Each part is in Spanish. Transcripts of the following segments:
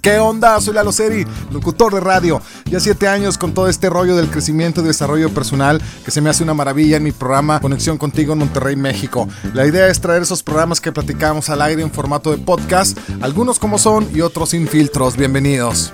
¿Qué onda? Soy Lalo Seri, locutor de radio. Ya siete años con todo este rollo del crecimiento y desarrollo personal que se me hace una maravilla en mi programa Conexión Contigo en Monterrey, México. La idea es traer esos programas que platicamos al aire en formato de podcast, algunos como son y otros sin filtros. Bienvenidos.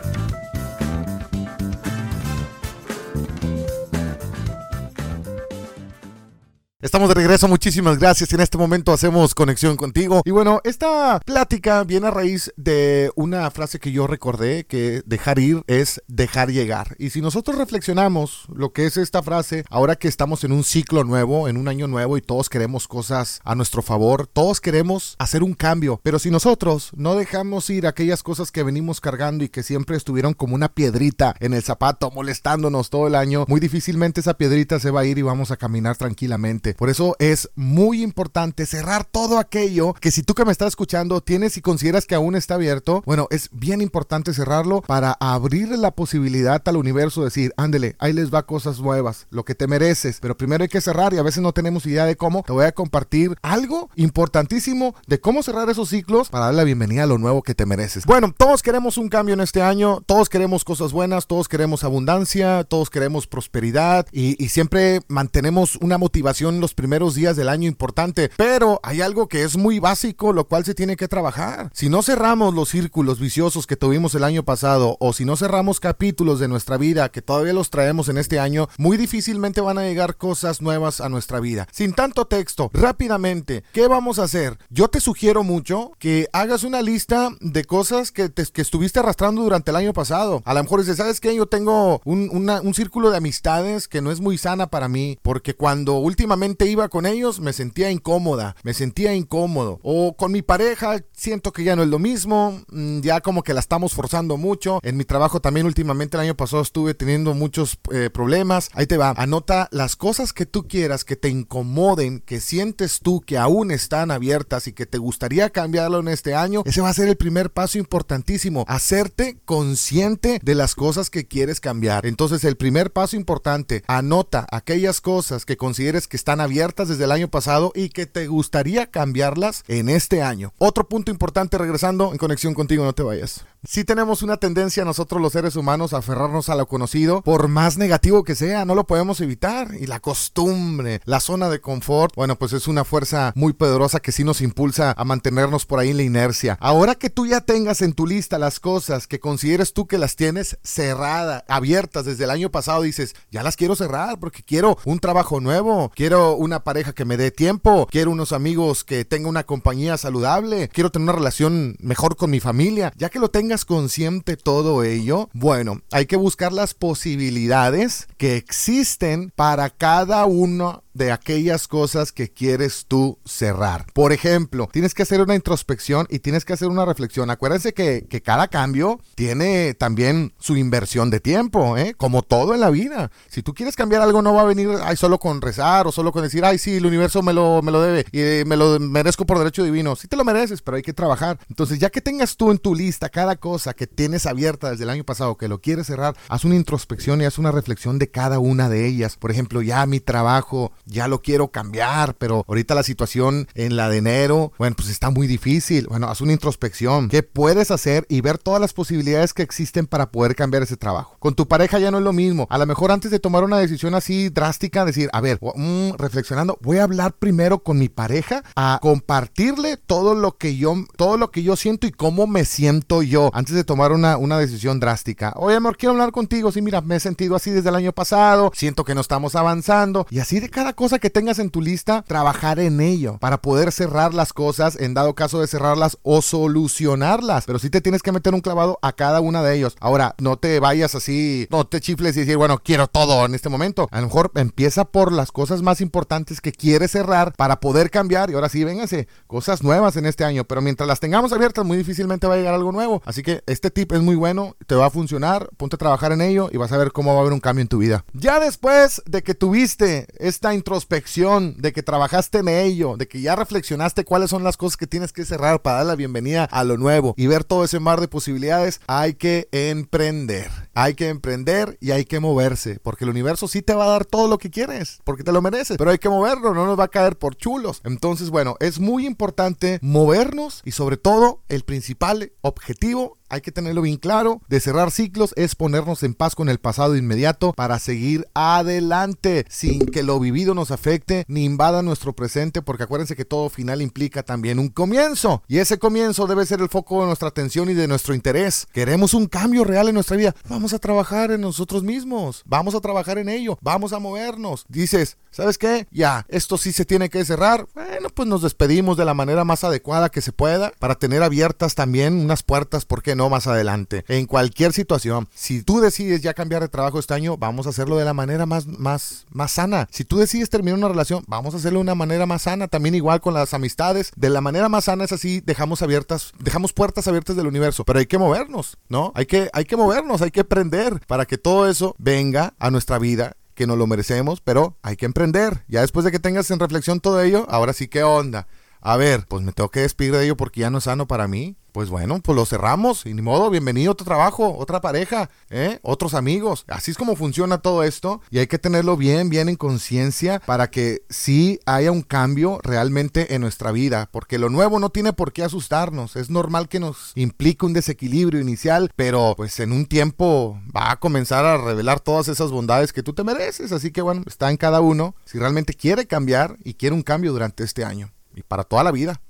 Estamos de regreso, muchísimas gracias. En este momento hacemos conexión contigo. Y bueno, esta plática viene a raíz de una frase que yo recordé, que dejar ir es dejar llegar. Y si nosotros reflexionamos lo que es esta frase, ahora que estamos en un ciclo nuevo, en un año nuevo y todos queremos cosas a nuestro favor, todos queremos hacer un cambio, pero si nosotros no dejamos ir aquellas cosas que venimos cargando y que siempre estuvieron como una piedrita en el zapato molestándonos todo el año, muy difícilmente esa piedrita se va a ir y vamos a caminar tranquilamente. Por eso es muy importante cerrar todo aquello que si tú que me estás escuchando tienes y consideras que aún está abierto, bueno, es bien importante cerrarlo para abrir la posibilidad al universo de decir, ándele, ahí les va cosas nuevas, lo que te mereces, pero primero hay que cerrar y a veces no tenemos idea de cómo. Te voy a compartir algo importantísimo de cómo cerrar esos ciclos para dar la bienvenida a lo nuevo que te mereces. Bueno, todos queremos un cambio en este año, todos queremos cosas buenas, todos queremos abundancia, todos queremos prosperidad y, y siempre mantenemos una motivación los primeros días del año importante, pero hay algo que es muy básico, lo cual se tiene que trabajar. Si no cerramos los círculos viciosos que tuvimos el año pasado, o si no cerramos capítulos de nuestra vida que todavía los traemos en este año, muy difícilmente van a llegar cosas nuevas a nuestra vida. Sin tanto texto, rápidamente, ¿qué vamos a hacer? Yo te sugiero mucho que hagas una lista de cosas que, te, que estuviste arrastrando durante el año pasado. A lo mejor dices, ¿sabes qué? Yo tengo un, un círculo de amistades que no es muy sana para mí, porque cuando últimamente iba con ellos me sentía incómoda, me sentía incómodo. O con mi pareja siento que ya no es lo mismo, mm, ya como que la estamos forzando mucho. En mi trabajo también últimamente el año pasado estuve teniendo muchos eh, problemas. Ahí te va, anota las cosas que tú quieras que te incomoden, que sientes tú que aún están abiertas y que te gustaría cambiarlo en este año. Ese va a ser el primer paso importantísimo, hacerte consciente de las cosas que quieres cambiar. Entonces el primer paso importante, anota aquellas cosas que consideres que están abiertas desde el año pasado y que te gustaría cambiarlas en este año. Otro punto importante regresando en conexión contigo, no te vayas. Si tenemos una tendencia nosotros los seres humanos a aferrarnos a lo conocido, por más negativo que sea, no lo podemos evitar. Y la costumbre, la zona de confort, bueno, pues es una fuerza muy poderosa que sí nos impulsa a mantenernos por ahí en la inercia. Ahora que tú ya tengas en tu lista las cosas que consideres tú que las tienes cerradas, abiertas desde el año pasado, dices, ya las quiero cerrar porque quiero un trabajo nuevo, quiero una pareja que me dé tiempo, quiero unos amigos que tenga una compañía saludable, quiero tener una relación mejor con mi familia. Ya que lo tengas consciente todo ello, bueno, hay que buscar las posibilidades que existen para cada uno de aquellas cosas que quieres tú cerrar. Por ejemplo, tienes que hacer una introspección y tienes que hacer una reflexión. Acuérdense que, que cada cambio tiene también su inversión de tiempo, ¿eh? como todo en la vida. Si tú quieres cambiar algo, no va a venir ay, solo con rezar o solo con decir, ay, sí, el universo me lo, me lo debe y eh, me lo merezco por derecho divino. Sí te lo mereces, pero hay que trabajar. Entonces, ya que tengas tú en tu lista cada cosa que tienes abierta desde el año pasado, que lo quieres cerrar, haz una introspección y haz una reflexión de cada una de ellas. Por ejemplo, ya mi trabajo, ya lo quiero cambiar, pero ahorita la situación en la de enero, bueno, pues está muy difícil. Bueno, haz una introspección. ¿Qué puedes hacer y ver todas las posibilidades que existen para poder cambiar ese trabajo? Con tu pareja ya no es lo mismo. A lo mejor antes de tomar una decisión así drástica, decir, a ver, mm, reflexionando, voy a hablar primero con mi pareja a compartirle todo lo que yo, todo lo que yo siento y cómo me siento yo antes de tomar una, una decisión drástica. Oye, amor, quiero hablar contigo. Sí, mira, me he sentido así desde el año pasado, siento que no estamos avanzando y así de cada cosa que tengas en tu lista, trabajar en ello para poder cerrar las cosas en dado caso de cerrarlas o solucionarlas. Pero sí te tienes que meter un clavado a cada una de ellos. Ahora, no te vayas así, no te chifles y decir, bueno, quiero todo en este momento. A lo mejor empieza por las cosas más importantes que quieres cerrar para poder cambiar. Y ahora sí, véngase, cosas nuevas en este año. Pero mientras las tengamos abiertas, muy difícilmente va a llegar algo nuevo. Así que este tip es muy bueno, te va a funcionar. Ponte a trabajar en ello y vas a ver cómo va a haber un cambio en tu vida. Ya después de que tuviste esta introspección, de que trabajaste en ello, de que ya reflexionaste cuáles son las cosas que tienes que cerrar para dar la bienvenida a lo nuevo y ver todo ese mar de posibilidades, hay que emprender. Hay que emprender y hay que moverse, porque el universo sí te va a dar todo lo que quieres, porque te lo mereces, pero hay que moverlo, no nos va a caer por chulos. Entonces, bueno, es muy importante movernos y sobre todo el principal objetivo know hay que tenerlo bien claro. De cerrar ciclos es ponernos en paz con el pasado inmediato para seguir adelante sin que lo vivido nos afecte ni invada nuestro presente, porque acuérdense que todo final implica también un comienzo. Y ese comienzo debe ser el foco de nuestra atención y de nuestro interés. Queremos un cambio real en nuestra vida. Vamos a trabajar en nosotros mismos. Vamos a trabajar en ello. Vamos a movernos. Dices, ¿sabes qué? Ya, esto sí se tiene que cerrar. Bueno, pues nos despedimos de la manera más adecuada que se pueda para tener abiertas también unas puertas, ¿por qué no? Más adelante. En cualquier situación, si tú decides ya cambiar de trabajo este año, vamos a hacerlo de la manera más, más, más sana. Si tú decides terminar una relación, vamos a hacerlo de una manera más sana. También igual con las amistades. De la manera más sana es así, dejamos abiertas, dejamos puertas abiertas del universo. Pero hay que movernos, ¿no? Hay que, hay que movernos, hay que aprender para que todo eso venga a nuestra vida que no lo merecemos, pero hay que emprender. Ya después de que tengas en reflexión todo ello, ahora sí, ¿qué onda? A ver, pues me tengo que despedir de ello porque ya no es sano para mí pues bueno, pues lo cerramos y ni modo, bienvenido a otro trabajo, otra pareja, ¿eh? otros amigos. Así es como funciona todo esto y hay que tenerlo bien, bien en conciencia para que sí haya un cambio realmente en nuestra vida, porque lo nuevo no tiene por qué asustarnos. Es normal que nos implique un desequilibrio inicial, pero pues en un tiempo va a comenzar a revelar todas esas bondades que tú te mereces. Así que bueno, está en cada uno si realmente quiere cambiar y quiere un cambio durante este año y para toda la vida.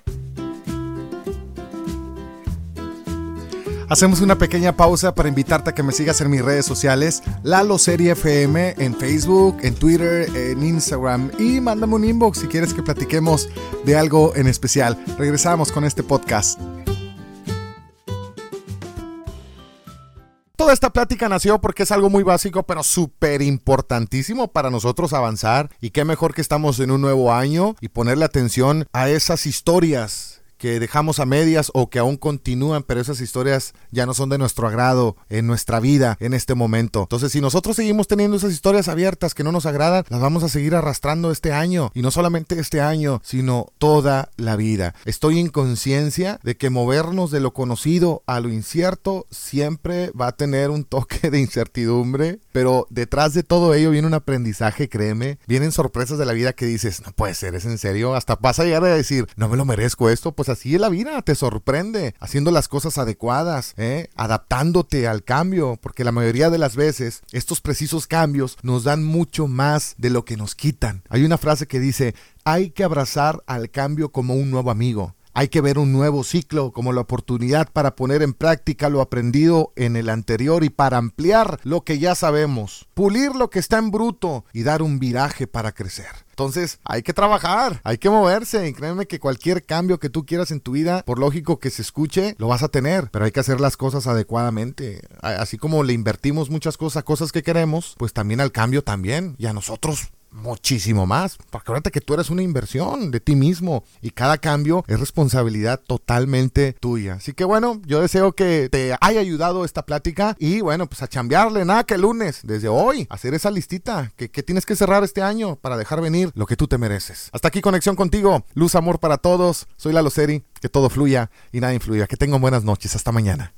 Hacemos una pequeña pausa para invitarte a que me sigas en mis redes sociales, Lalo Serie FM, en Facebook, en Twitter, en Instagram y mándame un inbox si quieres que platiquemos de algo en especial. Regresamos con este podcast. Toda esta plática nació porque es algo muy básico, pero súper importantísimo para nosotros avanzar. Y qué mejor que estamos en un nuevo año y ponerle atención a esas historias que dejamos a medias o que aún continúan, pero esas historias ya no son de nuestro agrado en nuestra vida en este momento. Entonces, si nosotros seguimos teniendo esas historias abiertas que no nos agradan, las vamos a seguir arrastrando este año. Y no solamente este año, sino toda la vida. Estoy en conciencia de que movernos de lo conocido a lo incierto siempre va a tener un toque de incertidumbre, pero detrás de todo ello viene un aprendizaje, créeme. Vienen sorpresas de la vida que dices, no puede ser, es en serio. Hasta vas a llegar a decir, no me lo merezco esto, pues así es la vida, te sorprende, haciendo las cosas adecuadas, ¿eh? adaptándote al cambio, porque la mayoría de las veces estos precisos cambios nos dan mucho más de lo que nos quitan. Hay una frase que dice, hay que abrazar al cambio como un nuevo amigo. Hay que ver un nuevo ciclo como la oportunidad para poner en práctica lo aprendido en el anterior y para ampliar lo que ya sabemos, pulir lo que está en bruto y dar un viraje para crecer. Entonces hay que trabajar, hay que moverse y créeme que cualquier cambio que tú quieras en tu vida, por lógico que se escuche, lo vas a tener, pero hay que hacer las cosas adecuadamente. Así como le invertimos muchas cosas, cosas que queremos, pues también al cambio también y a nosotros muchísimo más. Porque acuérdate que tú eres una inversión de ti mismo y cada cambio es responsabilidad totalmente tuya. Así que bueno, yo deseo que te haya ayudado esta plática y bueno, pues a chambearle, nada que el lunes, desde hoy, hacer esa listita que, que tienes que cerrar este año para dejar venir lo que tú te mereces. Hasta aquí conexión contigo, luz, amor para todos. Soy Lalo Seri, que todo fluya y nada influya. Que tengan buenas noches. Hasta mañana.